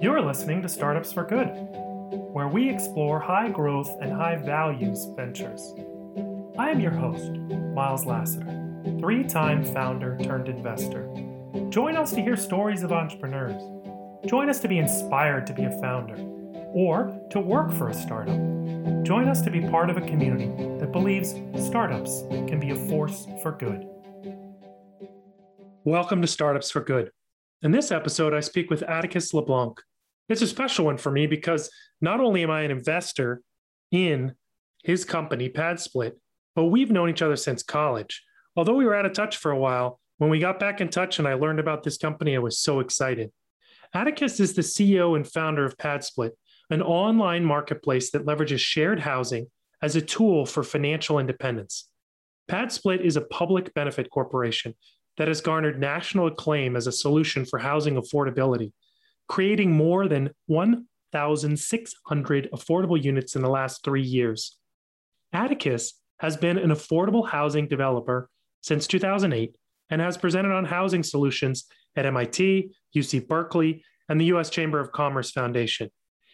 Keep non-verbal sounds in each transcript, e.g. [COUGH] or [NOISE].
You're listening to Startups for Good, where we explore high growth and high values ventures. I am your host, Miles Lassiter, three time founder turned investor. Join us to hear stories of entrepreneurs. Join us to be inspired to be a founder or to work for a startup. Join us to be part of a community that believes startups can be a force for good. Welcome to Startups for Good. In this episode, I speak with Atticus LeBlanc. It's a special one for me because not only am I an investor in his company, PadSplit, but we've known each other since college. Although we were out of touch for a while, when we got back in touch and I learned about this company, I was so excited. Atticus is the CEO and founder of PadSplit, an online marketplace that leverages shared housing as a tool for financial independence. PadSplit is a public benefit corporation that has garnered national acclaim as a solution for housing affordability, creating more than 1,600 affordable units in the last three years. Atticus has been an affordable housing developer since 2008 and has presented on housing solutions at MIT, UC Berkeley, and the U.S. Chamber of Commerce Foundation.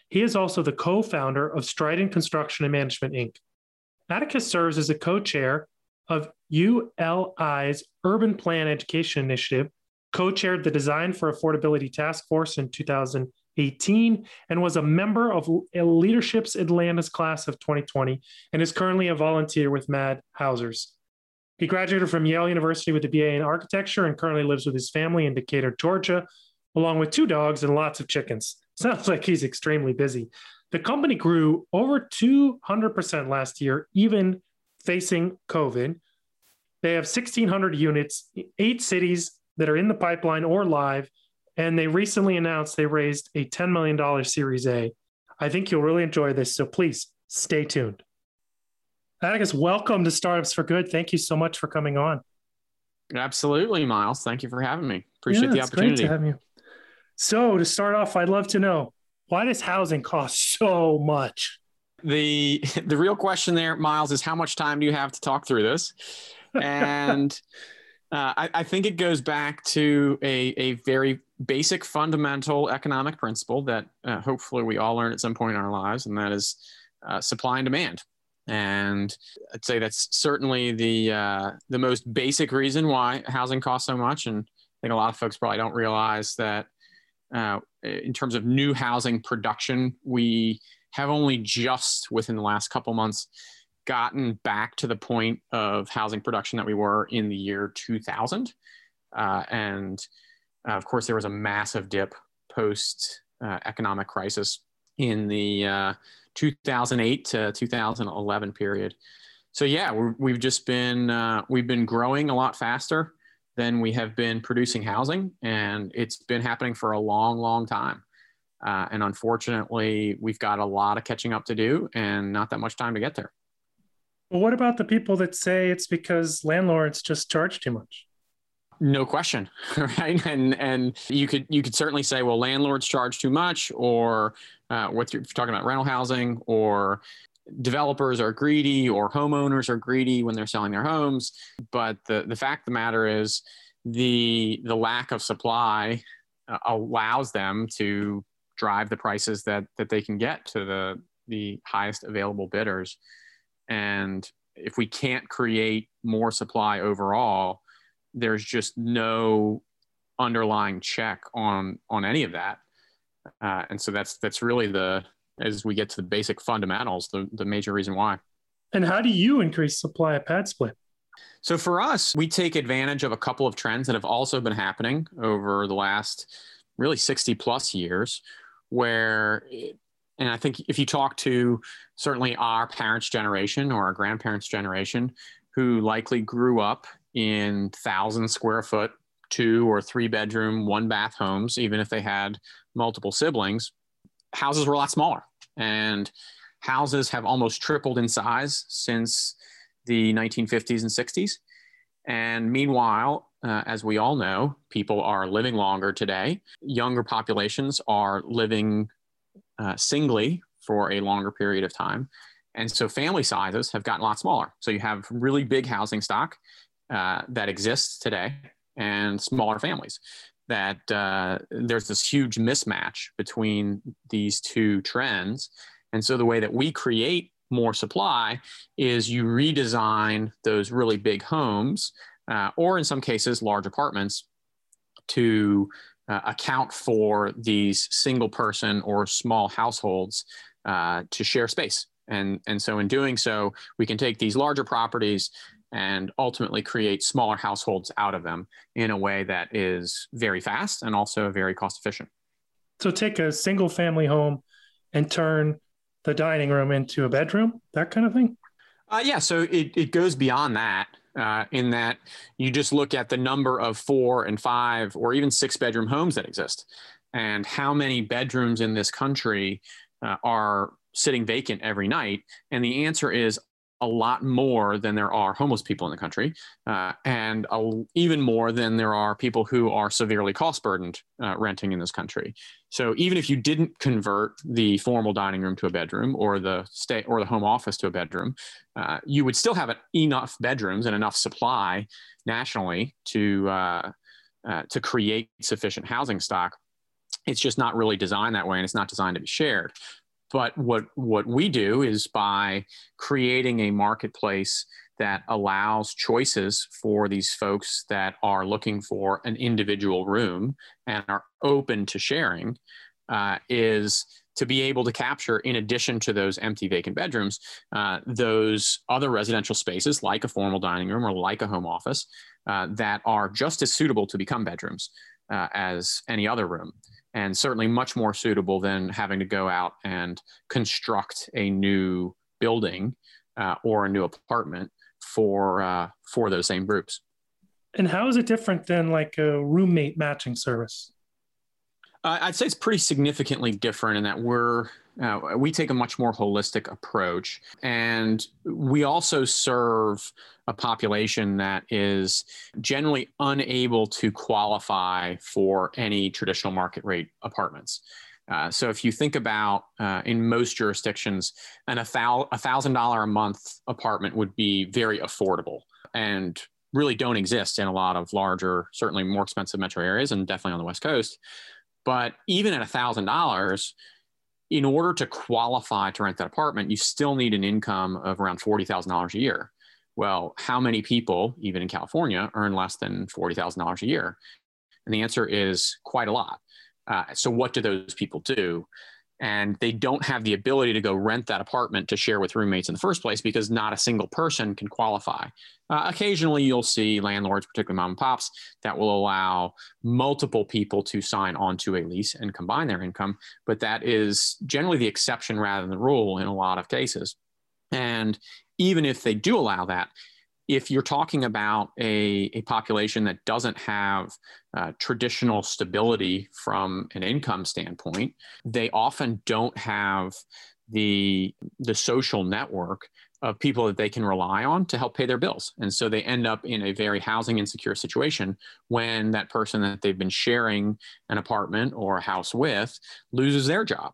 He is also the co founder of Strident Construction and Management, Inc. Atticus serves as a co chair of ULI's Urban Plan Education Initiative, co chaired the Design for Affordability Task Force in 2018, and was a member of Leadership's Atlanta's class of 2020, and is currently a volunteer with Mad Housers. He graduated from Yale University with a BA in architecture and currently lives with his family in Decatur, Georgia, along with two dogs and lots of chickens. [LAUGHS] Sounds like he's extremely busy. The company grew over 200% last year, even facing COVID. They have 1,600 units, eight cities that are in the pipeline or live, and they recently announced they raised a $10 million Series A. I think you'll really enjoy this, so please stay tuned. Atticus, welcome to Startups for Good. Thank you so much for coming on. Absolutely, Miles. Thank you for having me. Appreciate yeah, the opportunity. Great to have you. So, to start off, I'd love to know why does housing cost so much? The [LAUGHS] the real question there, Miles, is how much time do you have to talk through this? [LAUGHS] And uh, I, I, think it goes back to a, a very basic fundamental economic principle that uh, hopefully we all learn at some point in our lives, and that is uh, supply and demand. And I'd say that's certainly the uh, the most basic reason why housing costs so much. And I think a lot of folks probably don't realize that uh, in terms of new housing production, we have only just within the last couple months gotten back to the point of housing production that we were in the year 2000. Uh, and uh, of course, there was a massive dip post uh, economic crisis in the uh, 2008 to 2011 period. So yeah, we have just been uh, we've been growing a lot faster than we have been producing housing, and it's been happening for a long, long time. Uh, and unfortunately, we've got a lot of catching up to do, and not that much time to get there. What about the people that say it's because landlords just charge too much? No question, [LAUGHS] right? And and you could you could certainly say, well, landlords charge too much, or uh, what you're talking about rental housing, or developers are greedy, or homeowners are greedy when they're selling their homes. But the the fact of the matter is, the the lack of supply uh, allows them to drive the prices that that they can get to the the highest available bidders. And if we can't create more supply overall, there's just no underlying check on on any of that. Uh, and so that's that's really the as we get to the basic fundamentals the, the major reason why. And how do you increase supply of PadSplit so for us we take advantage of a couple of trends that have also been happening over the last really 60 plus years where and i think if you talk to certainly our parents generation or our grandparents generation who likely grew up in thousand square foot two or three bedroom one bath homes even if they had multiple siblings houses were a lot smaller. And houses have almost tripled in size since the 1950s and 60s and meanwhile uh, as we all know people are living longer today. Younger populations are living uh, singly for a longer period of time and so family sizes have gotten a lot smaller so you have really big housing stock uh, that exists today and smaller families. that uh, there's this huge mismatch between these two trends. And so the way that we create more supply is you redesign those really big homes, uh, or in some cases, large apartments, to uh, account for these single person or small households uh, to share space. And, and so in doing so, we can take these larger properties and ultimately create smaller households out of them in a way that is very fast and also very cost efficient. So take a single family home and turn the dining room into a bedroom, that kind of thing? Uh, yeah, so it, it goes beyond that. Uh, in that you just look at the number of four and five or even six bedroom homes that exist and how many bedrooms in this country uh, are sitting vacant every night. And the answer is a lot more than there are homeless people in the country, uh, and a, even more than there are people who are severely cost burdened uh, renting in this country. So even if you didn't convert the formal dining room to a bedroom or the stay or the home office to a bedroom, uh, you would still have enough bedrooms and enough supply nationally to uh, uh, to create sufficient housing stock. It's just not really designed that way, and it's not designed to be shared. But what, what we do is by creating a marketplace that allows choices for these folks that are looking for an individual room and are open to sharing uh, is to be able to capture, in addition to those empty vacant bedrooms, uh, those other residential spaces like a formal dining room or like a home office uh, that are just as suitable to become bedrooms uh, as any other room. And certainly much more suitable than having to go out and construct a new building uh, or a new apartment for uh, for those same groups. And how is it different than like a roommate matching service? Uh, I'd say it's pretty significantly different in that we're uh, we take a much more holistic approach, and we also serve a population that is generally unable to qualify for any traditional market rate apartments. Uh, so if you think about uh, in most jurisdictions, an a thousand dollar a month apartment would be very affordable and really don't exist in a lot of larger, certainly more expensive metro areas and definitely on the West Coast. But even at a thousand dollars, in order to qualify to rent that apartment, you still need an income of around forty thousand dollars a year. Well, how many people, even in California, earn less than forty thousand dollars a year? And the answer is quite a lot. Uh, so, what do those people do? and they don't have the ability to go rent that apartment to share with roommates in the first place because not a single person can qualify. Uh, occasionally, you'll see landlords, particularly mom and pops, that will allow multiple people to sign onto a lease and combine their income, but that is generally the exception rather than the rule in a lot of cases. And even if they do allow that, if you're talking about a, a population that doesn't have uh, traditional stability from an income standpoint, they often don't have the, the social network of people that they can rely on to help pay their bills. And so they end up in a very housing insecure situation when that person that they've been sharing an apartment or a house with loses their job.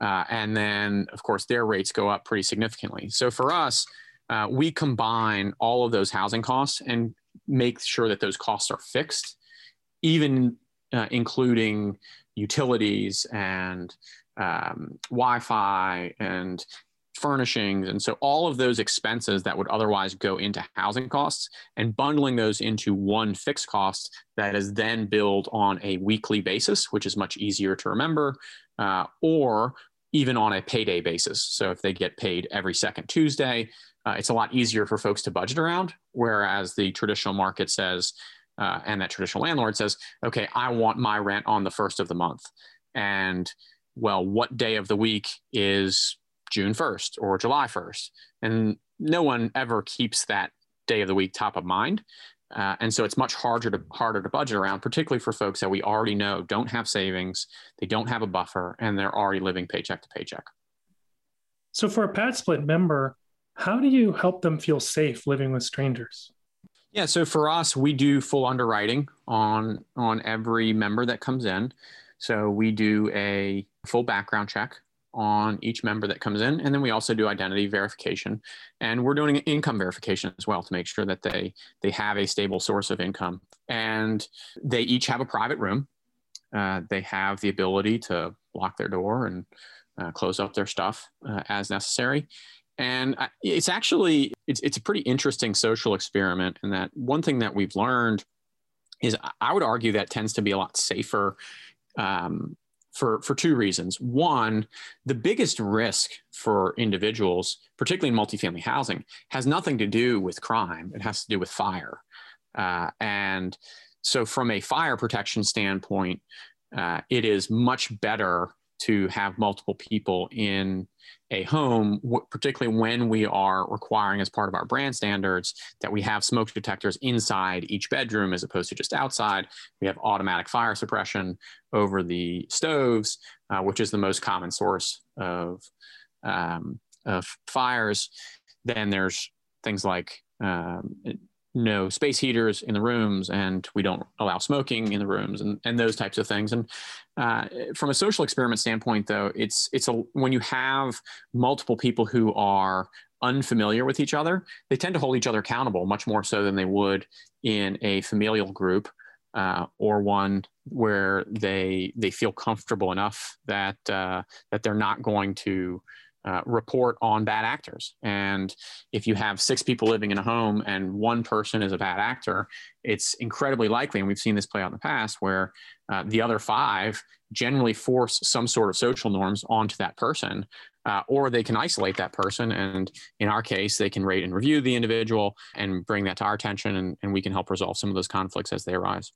Uh, and then, of course, their rates go up pretty significantly. So for us, uh, we combine all of those housing costs and make sure that those costs are fixed, even uh, including utilities and um, Wi-Fi and furnishings. And so all of those expenses that would otherwise go into housing costs and bundling those into one fixed cost that is then billed on a weekly basis, which is much easier to remember, uh, or even on a payday basis. So if they get paid every second Tuesday, uh, it's a lot easier for folks to budget around. Whereas the traditional market says, uh, and that traditional landlord says, okay, I want my rent on the first of the month. And well, what day of the week is June 1st or July 1st? And no one ever keeps that day of the week top of mind. Uh, and so it's much harder to harder to budget around, particularly for folks that we already know don't have savings, they don't have a buffer, and they're already living paycheck to paycheck. So for a PadSplit member, how do you help them feel safe living with strangers? Yeah, so for us, we do full underwriting on on every member that comes in. So we do a full background check on each member that comes in. And then we also do identity verification. And we're doing income verification as well to make sure that they, they have a stable source of income. And they each have a private room. Uh, they have the ability to lock their door and uh, close up their stuff uh, as necessary. And it's actually it's, it's a pretty interesting social experiment in that one thing that we've learned is I would argue that tends to be a lot safer um, for for two reasons. One, the biggest risk for individuals, particularly in multifamily housing, has nothing to do with crime. It has to do with fire, uh, and so from a fire protection standpoint, uh, it is much better to have multiple people in a home, particularly when we are requiring as part of our brand standards that we have smoke detectors inside each bedroom as opposed to just outside. We have automatic fire suppression over the stoves, uh, which is the most common source of, um, of fires. Then there's things like um, no space heaters in the rooms and we don't allow smoking in the rooms and, and those types of things. And uh, from a social experiment standpoint though it's it's a when you have multiple people who are unfamiliar with each other they tend to hold each other accountable much more so than they would in a familial group uh, or one where they they feel comfortable enough that uh, that they're not going to uh, report on bad actors. And if you have six people living in a home and one person is a bad actor, it's incredibly likely, and we've seen this play out in the past, where uh, the other five generally force some sort of social norms onto that person. Uh, or they can isolate that person. And in our case, they can rate and review the individual and bring that to our attention, and, and we can help resolve some of those conflicts as they arise.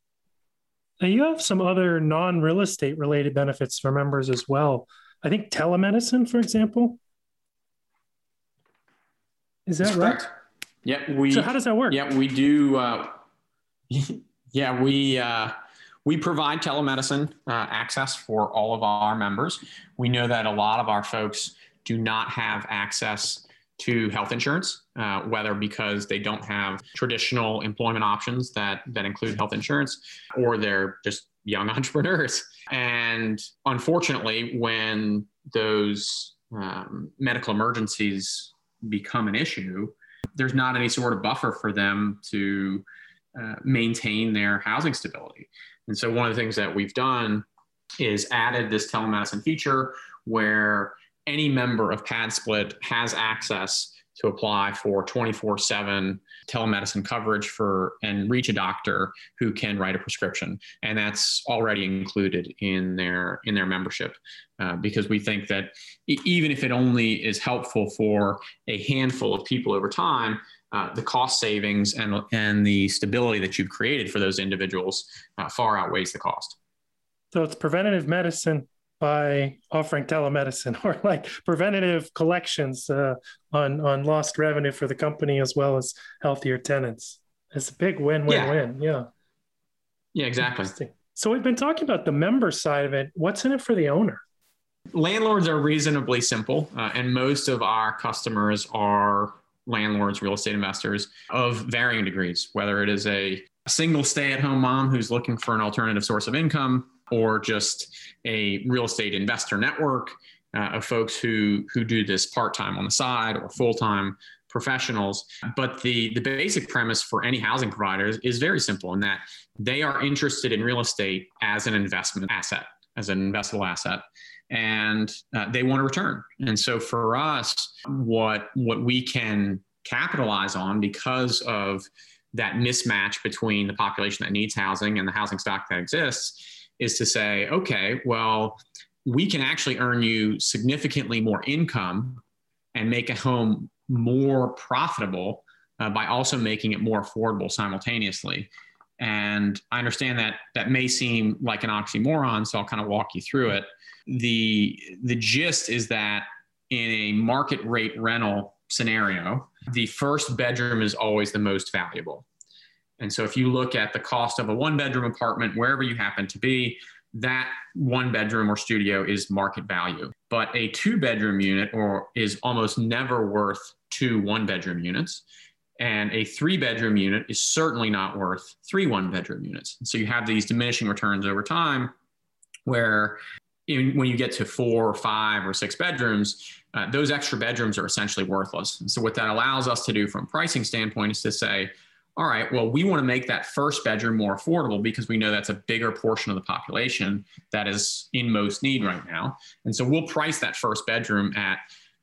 Now, you have some other non real estate related benefits for members as well. I think telemedicine, for example. Is that right? Yeah, we. So how does that work? Yeah, we do. Uh, [LAUGHS] yeah, we uh, we provide telemedicine uh, access for all of our members. We know that a lot of our folks do not have access to health insurance, uh, whether because they don't have traditional employment options that that include health insurance, or they're just young [LAUGHS] entrepreneurs. And unfortunately, when those um, medical emergencies become an issue, there's not any sort of buffer for them to uh, maintain their housing stability. And so, one of the things that we've done is added this telemedicine feature where any member of PadSplit has access to apply for 24 7 telemedicine coverage for and reach a doctor who can write a prescription. And that's already included in their in their membership uh, because we think that even if it only is helpful for a handful of people over time uh, the cost savings and and the stability that you've created for those individuals uh, far outweighs the cost. So it's preventative medicine by offering telemedicine [LAUGHS] or like preventative collections uh, on on lost revenue for the company as well as healthier tenants. It's a big win-win-win. Yeah. Yeah, exactly. So we've been talking about the member side of it. What's in it for the owner? Landlords are reasonably simple, uh, and most of our customers are landlords, real estate investors of varying degrees, whether it is a single stay at home mom who's looking for an alternative source of income or just a real estate investor network uh, of folks who who do this part time on the side or full time professionals. But the the basic premise for any housing providers is very simple in that they are interested in real estate as an investment asset, as an investable asset. And uh, they want to return. And so for us, what what we can capitalize on because of that mismatch between the population that needs housing and the housing stock that exists is to say, okay, well, we can actually earn you significantly more income and make a home more profitable uh, by also making it more affordable simultaneously. And I understand that that may seem like an oxymoron, so I'll kind of walk you through it. The the gist is that in a market rate rental scenario, the first bedroom is always the most valuable. And so if you look at the cost of a one bedroom apartment, wherever you happen to be, that one bedroom or studio is market value. But a two bedroom unit or is almost never worth two one bedroom units. And a three bedroom unit is certainly not worth three one bedroom units. so you have these diminishing returns over time where in, when you get to four or five or six bedrooms, uh, those extra bedrooms are essentially worthless. And so what that allows us to do from pricing standpoint is to say, all right, well, we want to make that first bedroom more affordable because we know that's a bigger portion of the population that is in most need right now. And so we'll price that first bedroom at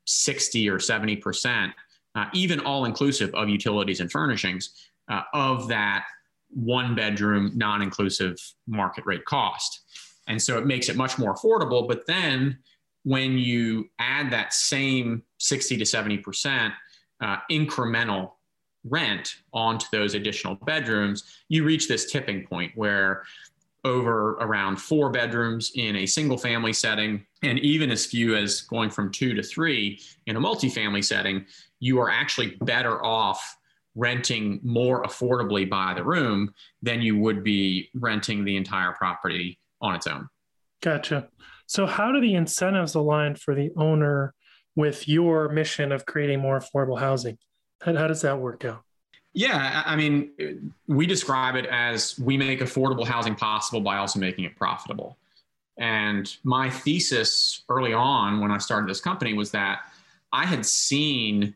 60 or 70%, uh, even all inclusive of utilities and furnishings uh, of that one bedroom non inclusive market rate cost. And so it makes it much more affordable. But then when you add that same 60 to 70% uh, incremental rent onto those additional bedrooms, you reach this tipping point where over around four bedrooms in a single family setting, and even as few as going from two to three in a multifamily setting, you are actually better off renting more affordably by the room than you would be renting the entire property on its own. Gotcha. So, how do the incentives align for the owner with your mission of creating more affordable housing? How, how does that work out? Yeah, I mean, we describe it as we make affordable housing possible by also making it profitable. And my thesis early on when I started this company was that I had seen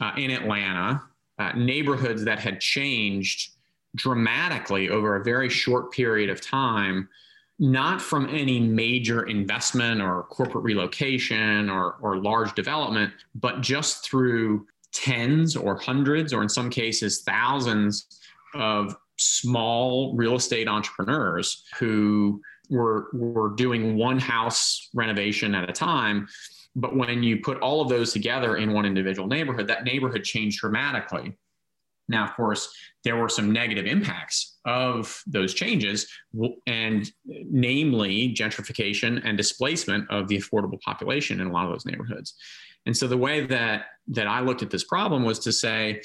uh, in Atlanta uh, neighborhoods that had changed dramatically over a very short period of time, not from any major investment or corporate relocation or, or large development, but just through tens or hundreds, or in some cases, thousands of small real estate entrepreneurs who were, were doing one house renovation at a time. But when you put all of those together in one individual neighborhood, that neighborhood changed dramatically. Now, of course, there were some negative impacts of those changes, and namely gentrification and displacement of the affordable population in a lot of those neighborhoods. And so the way that that I looked at this problem was to say,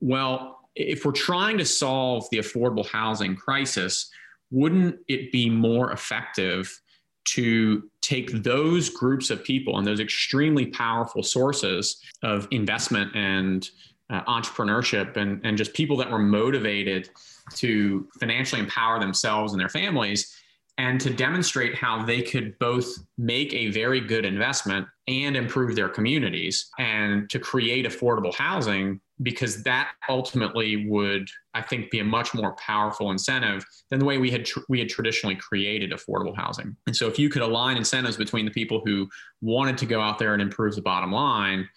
well, if we're trying to solve the affordable housing crisis, wouldn't it be more effective to take those groups of people and those extremely powerful sources of investment and uh, entrepreneurship and, and just people that were motivated to financially empower themselves and their families and to demonstrate how they could both make a very good investment and improve their communities and to create affordable housing because that ultimately would i think be a much more powerful incentive than the way we had tr- we had traditionally created affordable housing. And so if you could align incentives between the people who wanted to go out there and improve the bottom line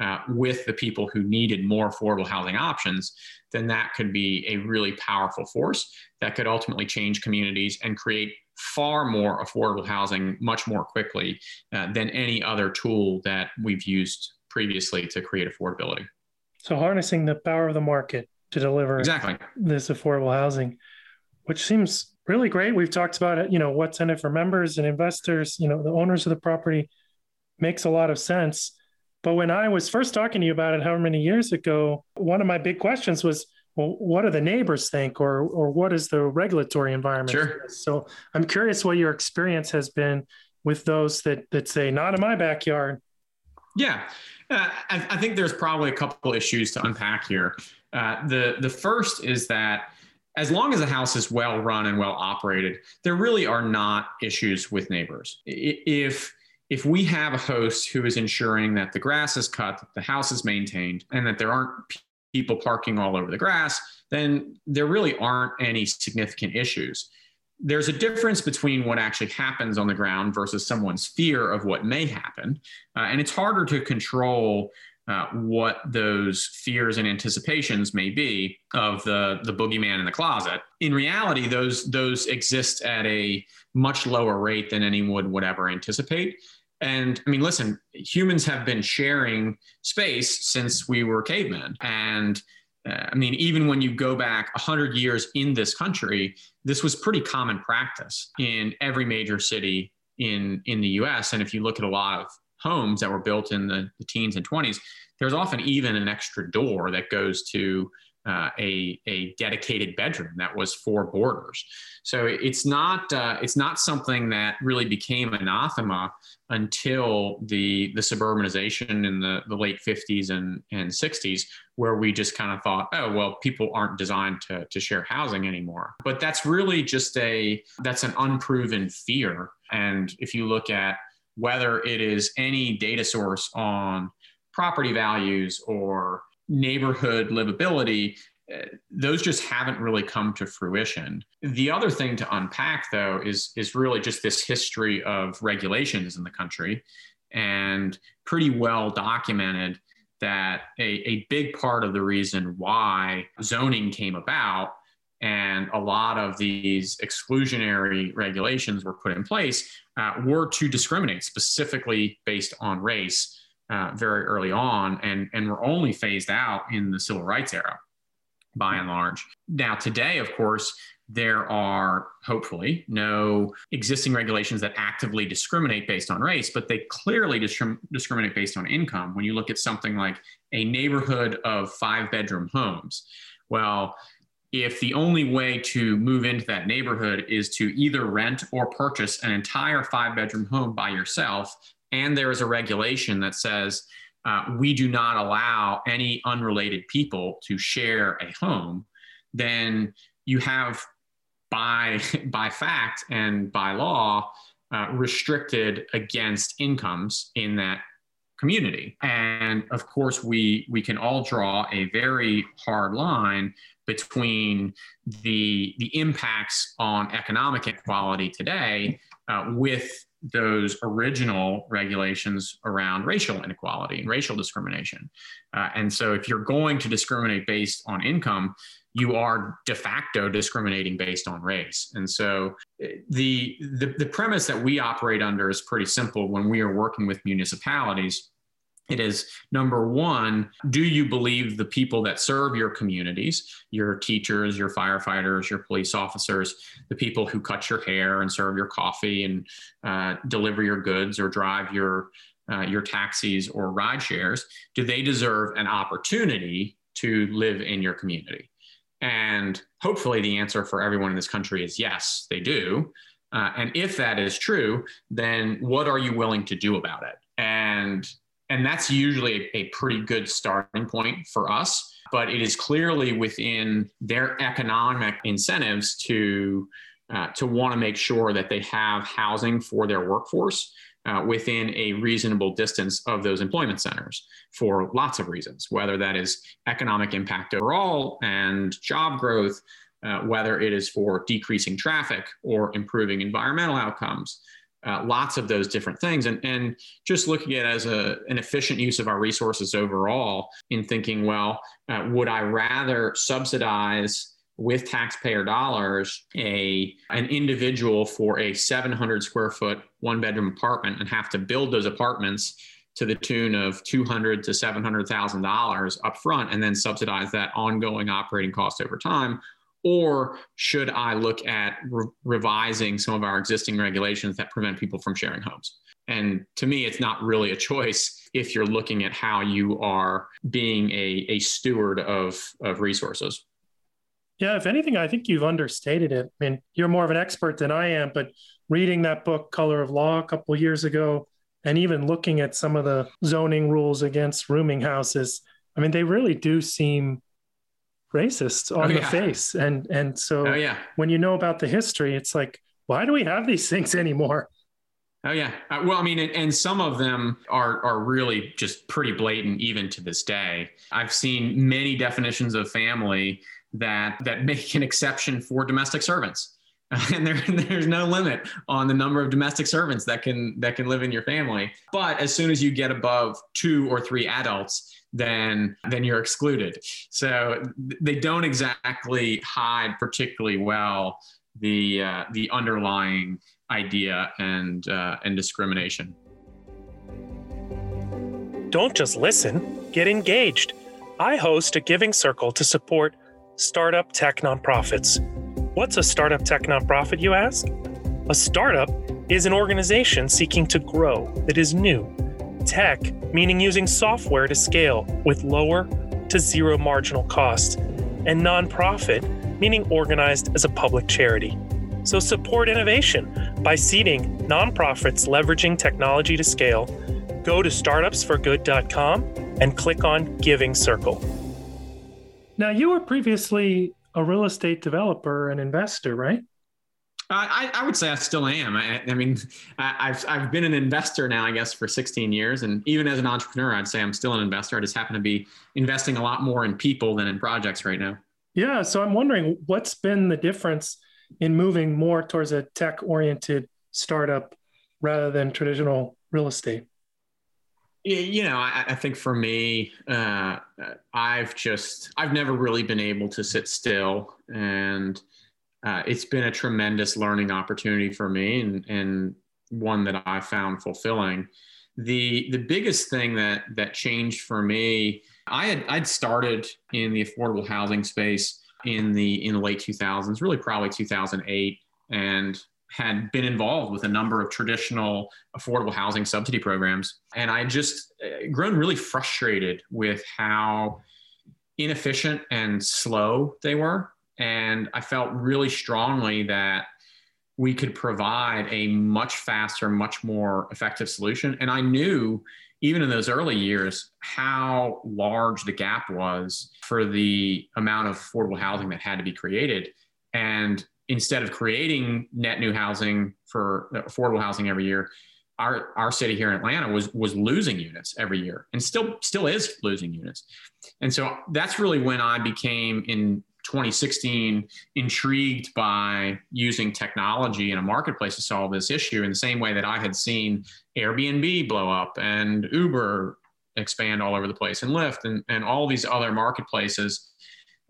uh, with the people who needed more affordable housing options, then that could be a really powerful force that could ultimately change communities and create far more affordable housing much more quickly uh, than any other tool that we've used previously to create affordability. So, harnessing the power of the market to deliver exactly this affordable housing, which seems really great. We've talked about it, you know, what's in it for members and investors, you know, the owners of the property makes a lot of sense. But when I was first talking to you about it, however many years ago, one of my big questions was, well, what do the neighbors think, or or what is the regulatory environment? Sure. So I'm curious what your experience has been with those that that say, not in my backyard. Yeah, uh, I, I, think there's probably a couple issues to unpack here. Uh, the the first is that as long as the house is well run and well operated, there really are not issues with neighbors. If if we have a host who is ensuring that the grass is cut, that the house is maintained, and that there aren't people parking all over the grass, then there really aren't any significant issues. There's a difference between what actually happens on the ground versus someone's fear of what may happen. Uh, and it's harder to control uh, what those fears and anticipations may be of the, the boogeyman in the closet. In reality, those, those exist at a much lower rate than anyone would ever anticipate. And I mean, listen, humans have been sharing space since we were cavemen. And uh, I mean, even when you go back 100 years in this country, this was pretty common practice in every major city in, in the US. And if you look at a lot of homes that were built in the, the teens and 20s, there's often even an extra door that goes to uh, a, a dedicated bedroom that was for boarders. So it's not uh, it's not something that really became anathema until the the suburbanization in the, the late 50s and, and 60s, where we just kind of thought, oh well, people aren't designed to, to share housing anymore. But that's really just a that's an unproven fear And if you look at whether it is any data source on property values or neighborhood livability, uh, those just haven't really come to fruition. The other thing to unpack, though, is is really just this history of regulations in the country, and pretty well documented that a, a big part of the reason why zoning came about and a lot of these exclusionary regulations were put in place uh, were to discriminate specifically based on race uh, very early on and, and were only phased out in the civil rights era by and large. Now, today, of course, there are hopefully no existing regulations that actively discriminate based on race, but they clearly discrim- discriminate based on income. When you look at something like a neighborhood of five bedroom homes, well, if the only way to move into that neighborhood is to either rent or purchase an entire five bedroom home by yourself, and there is a regulation that says uh, we do not allow any unrelated people to share a home, then you have by [LAUGHS] by fact and by law uh, restricted against incomes in that community. And of course we we can all draw a very hard line between the the impacts on economic inequality today uh, with those original regulations around racial inequality and racial discrimination. Uh, and so, if you're going to discriminate based on income, you are de facto discriminating based on race. And so, the, the, the premise that we operate under is pretty simple when we are working with municipalities it is number one, do you believe the people that serve your communities, your teachers, your firefighters, your police officers, the people who cut your hair and serve your coffee and uh, deliver your goods or drive your uh, your taxis or ride shares, do they deserve an opportunity to live in your community? And hopefully, the answer for everyone in this country is yes, they do. Uh, and if that is true, then what are you willing to do about it? And and that's usually a, pretty good starting point for us. But it is clearly within their economic incentives to uh, to want to make sure that they have housing for their workforce uh, within a reasonable distance of those employment centers for lots of reasons, whether that is economic impact overall and job growth, uh, whether it is for decreasing traffic or improving environmental outcomes, uh, lots of those different things. And, and just looking at as a, an efficient use of our resources overall in thinking well uh, would i rather subsidize with taxpayer dollars a an individual for a 700 square foot one bedroom apartment and have to build those apartments to the tune of 200 to 700 thousand dollars up front and then subsidize that ongoing operating cost over time or should I look at re- revising some of our existing regulations that prevent people from sharing homes? And to me, it's not really a choice if you're looking at how you are being a, a steward of, of resources. Yeah, if anything, I think you've understated it. I mean, you're more of an expert than I am, but reading that book, Color of Law, a couple years ago, and even looking at some of the zoning rules against rooming houses, I mean, they really do seem racist on oh, the face. And and so oh, yeah. when you know about the history, it's like, why do we have these things [LAUGHS] anymore? Oh yeah. Uh, well, I mean, and, and, some of them are are really just pretty blatant, even to this day. I've seen many definitions of family that that make an exception for domestic servants. [LAUGHS] and there, [LAUGHS] there's no limit on the number of domestic servants that can that can live in your family. But as soon as you get above two or three adults, then then you're excluded. So they don't exactly hide particularly well the uh, the underlying idea and uh, and discrimination. Don't just listen, get engaged. I host a giving circle to support startup tech nonprofits. What's a startup tech nonprofit, you ask? A startup is an organization seeking to grow that is new Tech, meaning using software to scale with lower to zero marginal cost. And nonprofit, meaning organized as a public charity. So support innovation by seeding nonprofits leveraging technology to scale. Go to startupsforgood.com and click on Giving Circle. Now, you were previously a real estate developer and investor, right? I, I would say I still am. I, I mean, I, have I've been an investor now, I guess, for 16 years, and even as an entrepreneur, I'd say I'm still an investor. I just happen to be investing a lot more in people than in projects right now. Yeah, so I'm wondering what's been the difference in moving more towards a tech-oriented startup rather than traditional real estate. You know, I, I think for me, uh, I've just I've never really been able to sit still and uh, it's been a tremendous learning opportunity for me and, and one that I found fulfilling. The the biggest thing that that changed for me, I had I'd started in the affordable housing space in the in the late 2000s, really probably 2008, and had been involved with a number of traditional affordable housing subsidy programs, and I just uh, grown really frustrated with how inefficient and slow they were and I felt really strongly that we could provide a much faster, much more effective solution. And I knew even in those early years how large the gap was for the amount of affordable housing that had to be created. And instead of creating net new housing for affordable housing every year, our, our city here in Atlanta was was losing units every year and still still is losing units. And so that's really when I became in 2016 intrigued by using technology in a marketplace to solve this issue in the same way that I had seen Airbnb blow up and Uber expand all over the place and Lyft and, and all these other marketplaces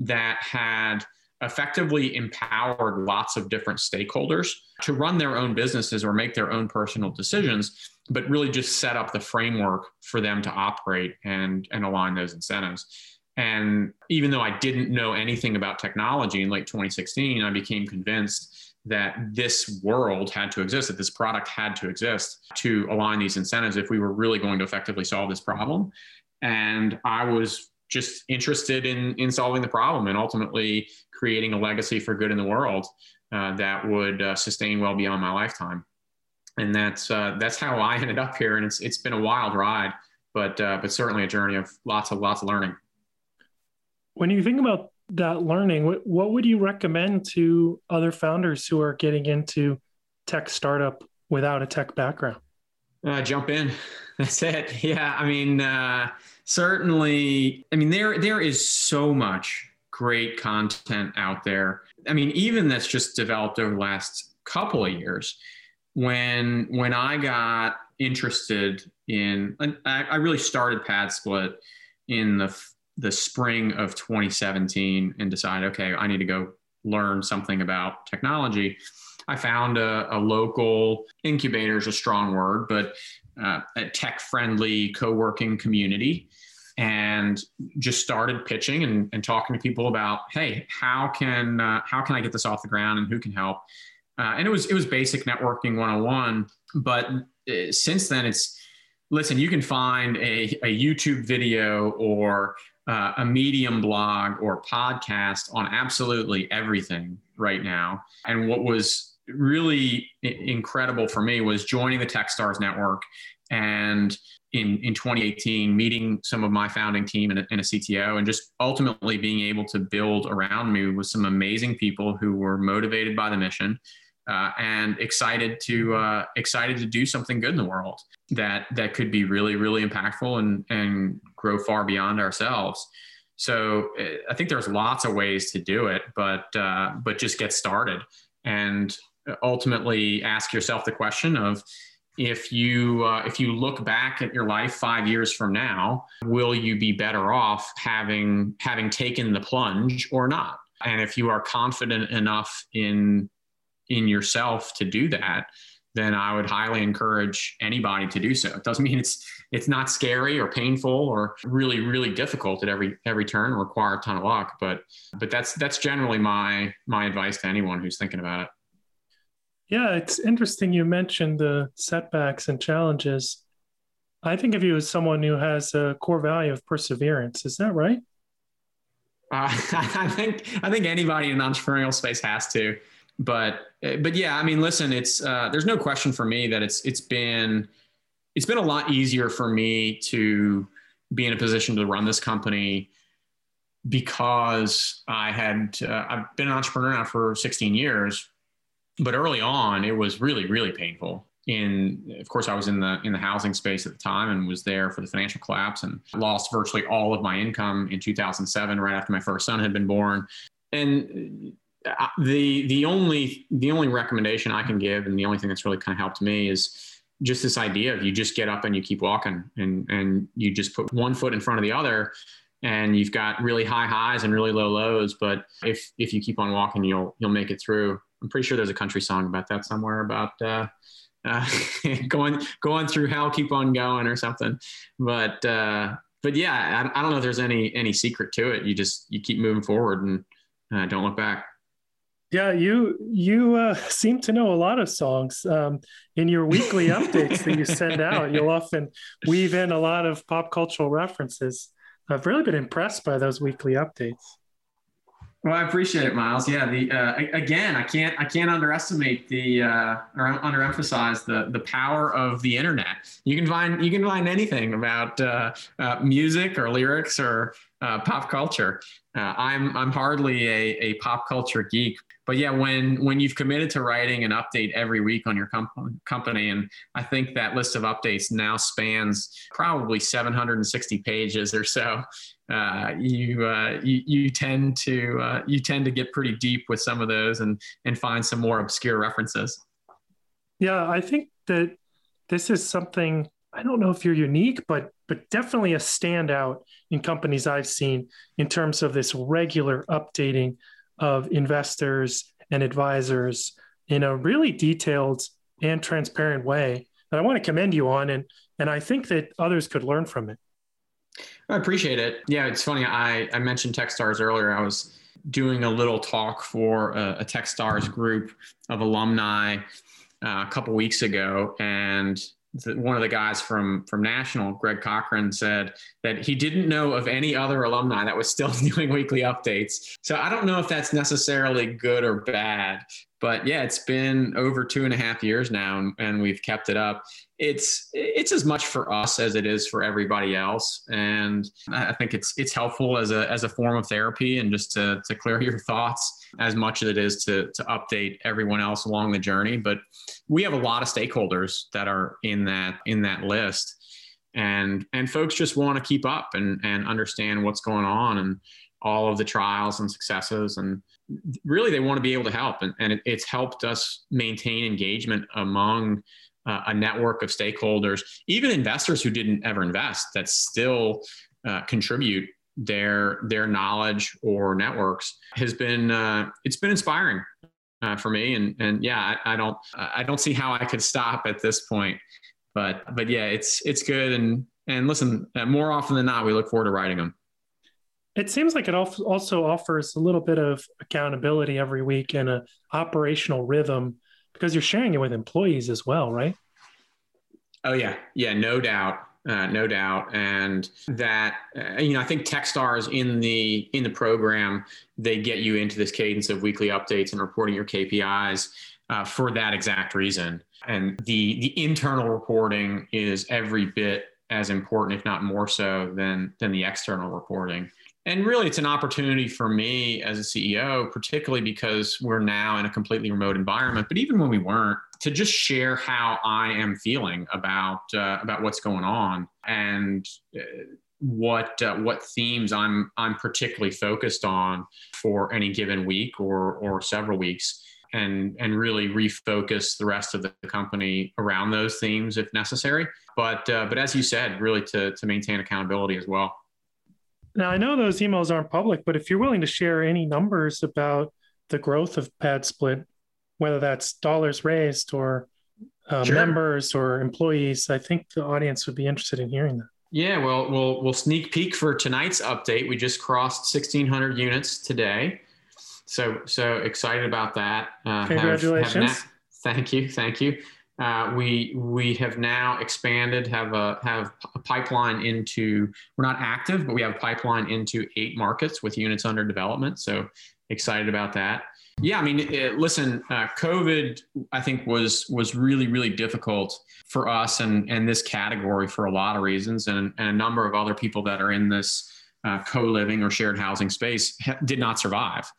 that had effectively empowered lots of different stakeholders to run their own businesses or make their own personal decisions but really just set up the framework for them to operate and and align those incentives and even though I didn't know anything about technology in late 2016, I became convinced that this world had to exist, that this product had to exist to align these incentives if we were really going to effectively solve this problem. And I was just interested in, in solving the problem and ultimately creating a legacy for good in the world uh, that would uh, sustain well beyond my lifetime. And that's uh, that's how I [LAUGHS] ended up here. And it's it's been a wild ride, but uh, but certainly a journey of lots of lots of learning. When you think about that learning, what, what would you recommend to other founders who are getting into tech startup without a tech background? Uh, jump in. [LAUGHS] That's it. Yeah, I mean, uh, certainly. I mean, there there is so much great content out there. I mean, even that's just developed over the last couple of years. When when I got interested in, I, I really started PadSplit in the the spring of 2017 and decided, okay, I need to go learn something about technology. I found a, a local incubator is a strong word, but uh, a tech friendly co working community and just started pitching and, and, talking to people about, hey, how can uh, how can I get this off the ground and who can help? Uh, and it was it was basic networking 101. But uh, since then, it's listen, you can find a, a YouTube video or uh, a Medium blog or podcast on absolutely everything right now. And what was really incredible for me was joining the TechStars Network and in, in 2018 meeting some of my founding team and a, and a CTO and just ultimately being able to build around me with some amazing people who were motivated by the mission uh, and excited to uh, excited to do something good in the world that that could be really really impactful and and grow far beyond ourselves. So uh, I think there's lots of ways to do it, but uh, but just get started and ultimately ask yourself the question of if you uh, if you look back at your life five years from now, will you be better off having having taken the plunge or not? And if you are confident enough in in yourself to do that, then I would highly encourage anybody to do so. It doesn't mean it's it's not scary or painful or really really difficult at every every turn require a ton of luck, but but that's that's generally my my advice to anyone who's thinking about it. Yeah, it's interesting you mentioned the setbacks and challenges. I think of you as someone who has a core value of perseverance. Is that right? Uh, [LAUGHS] I think I think anybody in the entrepreneurial space has to but but yeah, I mean, listen, it's uh, there's no question for me that it's it's been it's been a lot easier for me to be in a position to run this company because I had uh, I've been an entrepreneur now for 16 years, but early on, it was really, really painful. And of course, I was in the in the housing space at the time and was there for the financial collapse and lost virtually all of my income in 2007, right after my first son had been born. And uh, the the only the only recommendation I can give, and the only thing that's really kind of helped me is just this idea of you just get up and you keep walking, and and you just put one foot in front of the other, and you've got really high highs and really low lows. But if if you keep on walking, you'll you'll make it through. I'm pretty sure there's a country song about that somewhere about uh, uh, [LAUGHS] going going through hell, keep on going or something. But uh, but yeah, I, I, don't know if there's any any secret to it. You just you keep moving forward and uh, don't look back. Yeah, you you uh, seem to know a lot of songs. Um, in your weekly [LAUGHS] updates that you send out, you'll often weave in a lot of pop cultural references. I've really been impressed by those weekly updates. Well, I appreciate it, Miles. Yeah, the uh, again, I can't I can't underestimate the uh, or underemphasize the the power of the internet. You can find you can find anything about uh, uh music or lyrics or uh, pop culture. Uh, I'm I'm hardly a, a pop culture geek, but yeah, when when you've committed to writing an update every week on your com- company, and I think that list of updates now spans probably 760 pages or so. Uh, you, uh, you you tend to uh, you tend to get pretty deep with some of those and and find some more obscure references. Yeah, I think that this is something I don't know if you're unique, but but definitely a standout in companies I've seen in terms of this regular updating of investors and advisors in a really detailed and transparent way that I want to commend you on. And, and I think that others could learn from it. I appreciate it. Yeah, it's funny. I, I mentioned Techstars earlier. I was doing a little talk for a, a Techstars group of alumni uh, a couple weeks ago, and one of the guys from from National, Greg Cochran, said that he didn't know of any other alumni that was still [LAUGHS] doing weekly updates. So I don't know if that's necessarily good or bad, but yeah, it's been over two and a half years now, and we've kept it up. It's it's as much for us as it is for everybody else, and I think it's it's helpful as a as a form of therapy and just to to clear [LAUGHS] your thoughts as much as it is to to update everyone else along the journey. But we have a lot of stakeholders that are in that in that list, and and folks just want to keep up and and understand what's going on and all of the trials and successes. And really they want to be able to help. And, and it, it's helped us maintain engagement among uh, a network of stakeholders even investors who didn't ever invest that still uh, contribute their their knowledge or networks has been uh, it's been inspiring uh, for me. And and yeah I, I, don't I don't see how I could stop at this point but but yeah it's it's good. And and listen uh, more often than not we look forward to writing them it seems like it also offers a little bit of accountability every week and a operational rhythm because you're sharing it with employees as well right oh yeah yeah no doubt uh, no doubt, and that uh, you know I think Techstars in the in the program they get you into this cadence of weekly updates and reporting your KPIs uh, for that exact reason. And the the internal reporting is every bit as important, if not more so, than than the external reporting. And really, it's an opportunity for me as a CEO, particularly because we're now in a completely remote environment. But even when we weren't, to just share how I am feeling about uh, about what's going on and uh, what uh, what themes I'm I'm particularly focused on for any given week or or several weeks and and really refocus the rest of the company around those themes if necessary but uh, but as you said really to to maintain accountability as well now i know those emails aren't public but if you're willing to share any numbers about the growth of PadSplit whether that's dollars raised or uh, sure. members or employees. I think the audience would be interested in hearing that. Yeah, well, we'll we'll sneak peek for tonight's update. We just crossed 1,600 units today, so so excited about that. Uh, Congratulations! Have, have thank you, thank you. Uh, we we have now expanded, have a have a pipeline into. We're not active, but we have a pipeline into eight markets with units under development. So excited about that. Yeah, I mean, it, listen, uh, COVID, I think was was really really difficult for us and and this category for a lot of reasons, and, and a number of other people that are in this uh, co living or shared housing space ha- did not survive.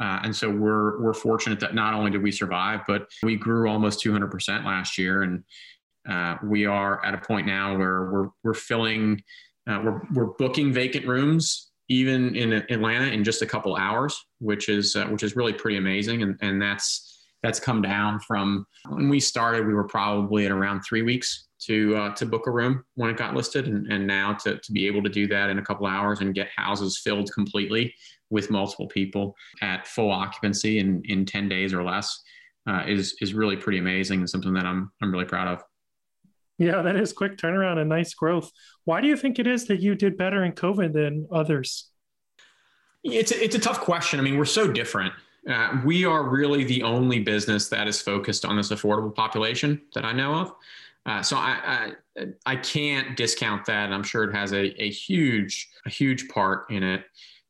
Uh, and so we're we're fortunate that not only did we survive, but we grew almost 200% last year, and uh, we are at a point now where we're we're filling, uh, we're we're booking vacant rooms even in Atlanta in just a couple hours, which is uh, which is really pretty amazing, and and that's that's come down from when we started. We were probably at around three weeks to uh, to book a room when it got listed, and, and now to to be able to do that in a couple hours and get houses filled completely with multiple people at full occupancy in in ten days or less uh, is is really pretty amazing and something that I'm I'm really proud of. Yeah, that is quick turnaround and nice growth. Why do you think it is that you did better in COVID than others? It's a, it's a tough question. I mean, we're so different. Uh, we are really the only business that is focused on this affordable population that I know of. Uh, so I, I, I can't discount that. And I'm sure it has a, a huge a huge part in it.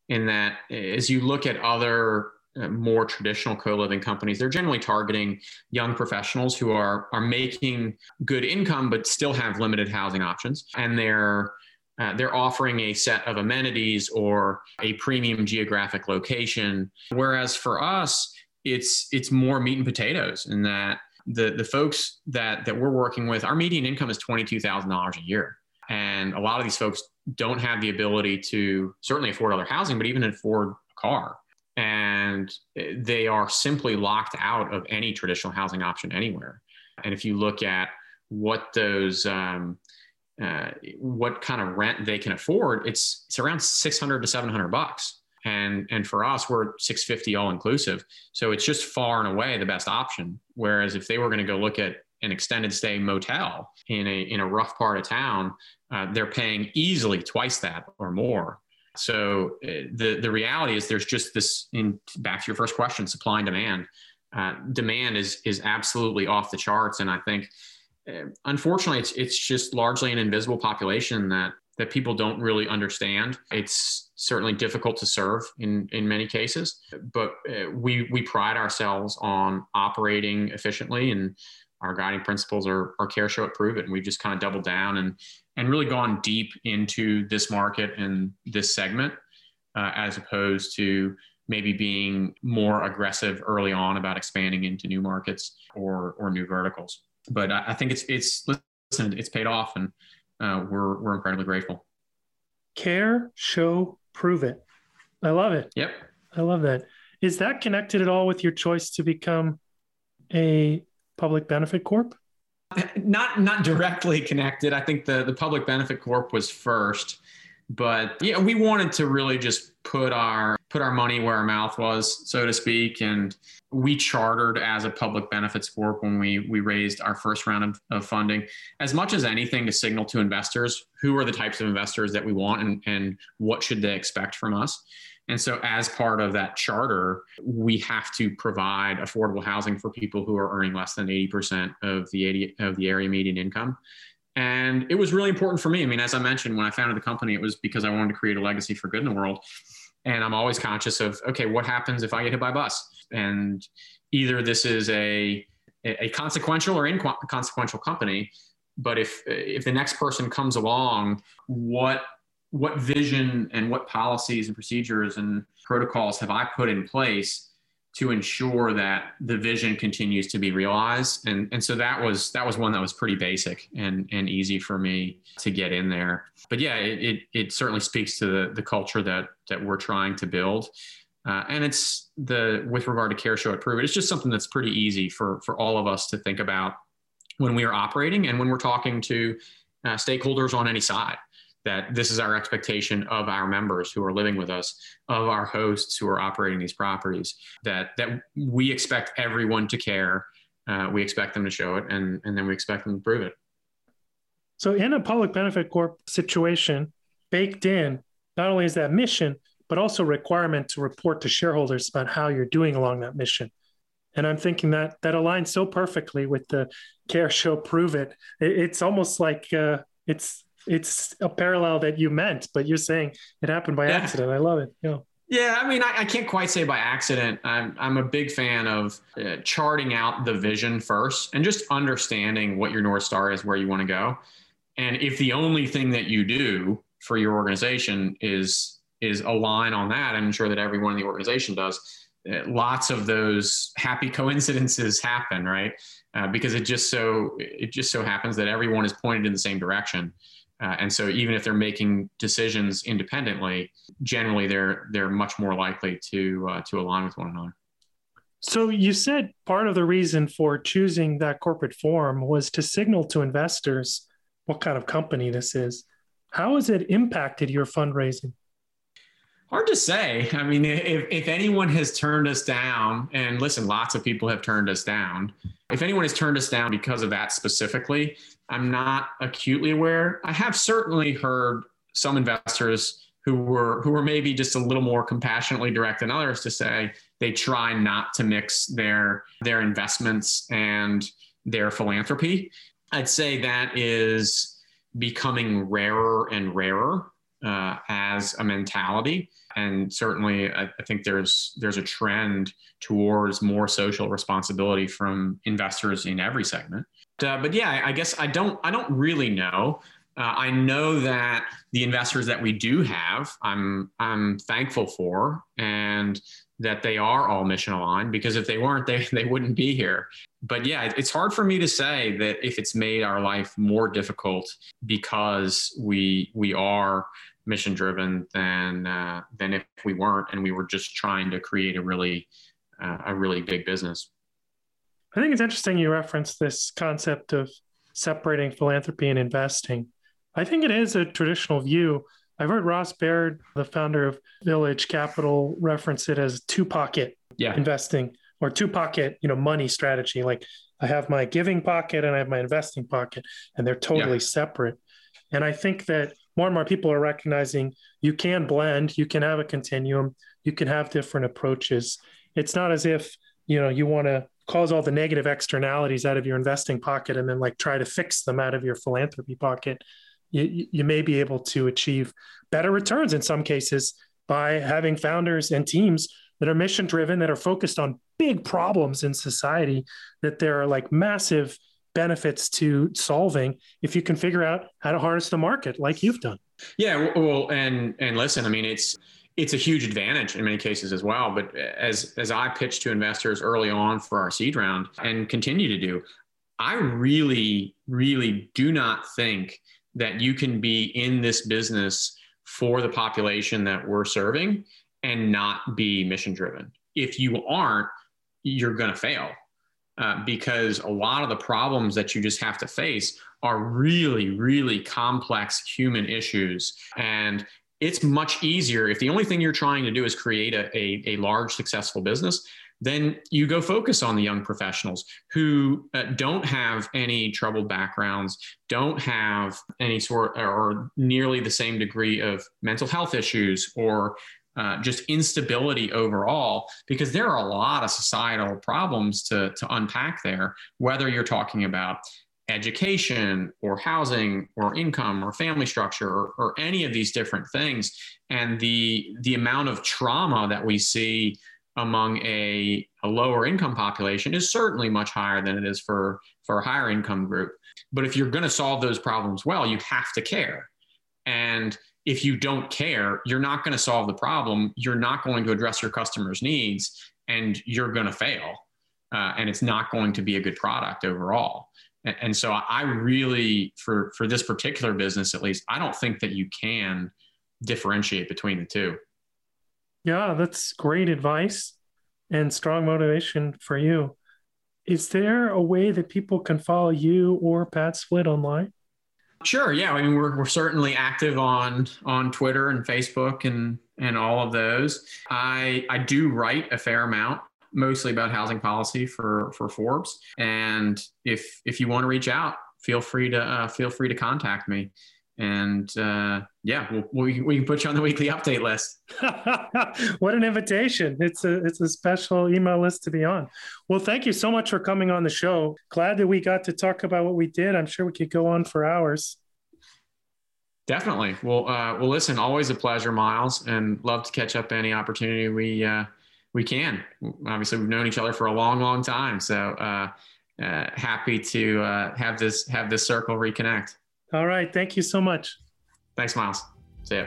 In that, as you look at other uh, more traditional co-living companies, they're generally targeting young professionals who are are making good income but still have limited housing options, and they're uh, they're offering a set of amenities or a premium geographic location. Whereas for us, it's it's more meat and potatoes in that the the folks that that we're working with, our median income is twenty two thousand dollars a year, and a lot of these folks don't have the ability to certainly afford other housing, but even afford a car. And they are simply locked out of any traditional housing option anywhere. And if you look at what those um, uh, what kind of rent they can afford, it's it's around 600 to 700 bucks. And and for us, we're 650 all inclusive. So it's just far and away the best option. Whereas if they were going to go look at an extended stay motel in a in a rough part of town, uh, they're paying easily twice that or more. So uh, the the reality is there's just this in back to your first question, supply and demand. Uh, demand is is absolutely off the charts, and I think unfortunately, it's it's just largely an invisible population that that people don't really understand. It's certainly difficult to serve in in many cases, but uh, we we pride ourselves on operating efficiently, and our guiding principles are, are care, show it, prove it. And we've just kind of doubled down and and really gone deep into this market and this segment, uh, as opposed to maybe being more aggressive early on about expanding into new markets or or new verticals but I, I think it's it's listen, it's paid off, and uh, we're we're incredibly grateful. Care, show, prove it. I love it. Yep, I love that. Is that connected at all with your choice to become a public benefit corp? Not not directly connected. I think the the public benefit corp was first, but yeah, we wanted to really just put our put our money where our mouth was, so to speak. And we chartered as a public benefits corp when we we raised our first round of, of funding, as much as anything to signal to investors who are the types of investors that we want and, and what should they expect from us. And so, as part of that charter, we have to provide affordable housing for people who are earning less than 80% of the 80, of the area median income. And it was really important for me. I mean, as I mentioned, when I founded the company, it was because I wanted to create a legacy for good in the world. And I'm always conscious of, okay, what happens if I get hit by a bus? And either this is a, a consequential or inconsequential company, but if if the next person comes along, what what vision and what policies and procedures and protocols have I put in place to ensure that the vision continues to be realized? And and so that was that was one that was pretty basic and and easy for me to get in there. But yeah it it, it certainly speaks to the the culture that that we're trying to build. Uh, and it's the with regard to care show it prove it it's just something that's pretty easy for for all of us to think about when we are operating and when we're talking to uh, stakeholders on any side that this is our expectation of our members who are living with us, of our hosts who are operating these properties, that that we expect everyone to care. Uh, we expect them to show it, and and then we expect them to prove it. So, in a public benefit corp situation, baked in, not only is that mission, but also requirement to report to shareholders about how you're doing along that mission. And I'm thinking that that aligns so perfectly with the care show prove it. It's almost like uh, it's it's a parallel that you meant, but you're saying it happened by yeah. accident. I love it. Yeah. Yeah, I mean, I, I, can't quite say by accident. I'm, I'm a big fan of uh, charting out the vision first and just understanding what your North Star is, where you want to go. And if the only thing that you do for your organization is is align on that and ensure that everyone in the organization does, uh, lots of those happy [LAUGHS] coincidences happen, right? Uh, because it just so it just so happens that everyone is pointed in the same direction. Uh, and so even if they're making decisions independently, generally they're they're much more likely to uh, to align with one another. So you said part of the reason for choosing that corporate form was to signal to investors what kind of company this is. How has it impacted your fundraising? Hard to say. I mean, if, if anyone has turned us down, and listen, lots of people have turned us down. If anyone has turned us down because of that specifically, I'm not acutely aware. I have certainly heard some investors who were who were maybe just a little more compassionately direct than others to say they try not to mix their their investments and their philanthropy. I'd say that is becoming rarer and rarer uh, as a mentality, and certainly I, I think there's there's a trend towards more social responsibility from investors in every segment. Uh, but yeah, I guess I don't I don't really know. Uh, I know that the investors that we do have, I'm I'm thankful for, and that they are all mission aligned. Because if they weren't, [LAUGHS] they they wouldn't be here. But yeah, it's hard for me to say that if it's made our life more difficult because we we are mission driven than uh, than if we weren't and we were just trying to create a really uh, a really big business. I think it's interesting you referenced this concept of separating philanthropy and investing. I think it is a traditional view. I've heard Ross Baird, the founder of Village Capital, reference it as two pocket yeah. investing or two pocket, you know, money strategy. Like I have my giving pocket and I have my investing pocket, and they're totally yeah. separate. And I think that more and more people are recognizing you can blend, you can have a continuum, you can have different approaches. It's not as if, you know, you want to cause all the negative externalities out of your investing pocket and then like try to fix them out of your philanthropy pocket. You, you may be able to achieve better returns in some cases by having founders and teams that are mission driven, that are focused on big problems in society, that there are like massive benefits to solving if you can figure out how to harness the market like you've done. Yeah, well, and and listen, I mean, it's it's a huge advantage in many cases as well. But as as I pitched to investors early on for our seed round and continue to do, I really, really do not think that you can be in this business for the population that we're serving and not be mission driven. If you aren't, you're going to fail uh, because a lot of the problems that you just have to face are really, really complex human issues. And it's much easier if the only thing you're trying to do is create a, a, a large, successful business. Then you go focus on the young professionals who uh, don't have any troubled backgrounds, don't have any sort or nearly the same degree of mental health issues or uh, just instability overall, because there are a lot of societal problems to, to unpack there, whether you're talking about education or housing or income or family structure or, or, any of these different things and the the amount of trauma that we see among a, a lower income population is certainly much higher than it is for for a higher income group but if you're going to solve those problems well you have to care and if you don't care, you're not going to solve the problem. You're not going to address your customers' needs, and you're going to fail. Uh, and it's not going to be a good product overall. And, and so I really, for for this particular business at least, I don't think that you can differentiate between the two. Yeah, that's great advice and strong motivation for you. Is there a way that people can follow you or PadSplit online? Sure. Yeah. I mean, we're, we're certainly active on on Twitter and Facebook and and all of those. I I do write a fair amount, mostly about housing policy for for Forbes. And if if you want to reach out, feel free to uh, feel free to contact me. And uh, yeah, we'll, we we can put you on the weekly update list. [LAUGHS] [LAUGHS] what an invitation! It's a it's a special email list to be on. Well, thank you so much for coming on the show. Glad that we got to talk about what we did. I'm sure we could go on for hours. Definitely. Well, uh, well, listen, always a pleasure, Miles, and love to catch up any opportunity we uh, we can. Obviously, we've known each other for a long, long time, so uh, uh happy to uh, have this have this circle reconnect. All right. Thank you so much. Thanks, Miles. See ya.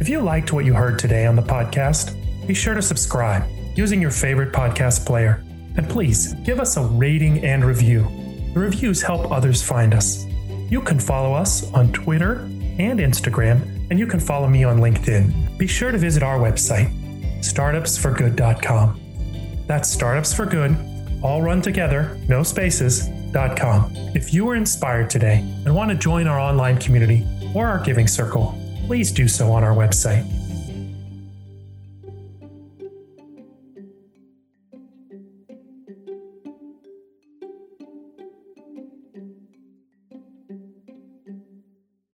If you liked what you heard today on the podcast, be sure to subscribe using your favorite podcast player. And please give us a rating and review. The reviews help others find us. You can follow us on Twitter and Instagram, and you can follow me on LinkedIn. Be sure to visit our website, startupsforgood.com. That's startupsforgood, all run together, no spaces, com. If you were inspired today and want to join our online community or our giving circle, please do so on our website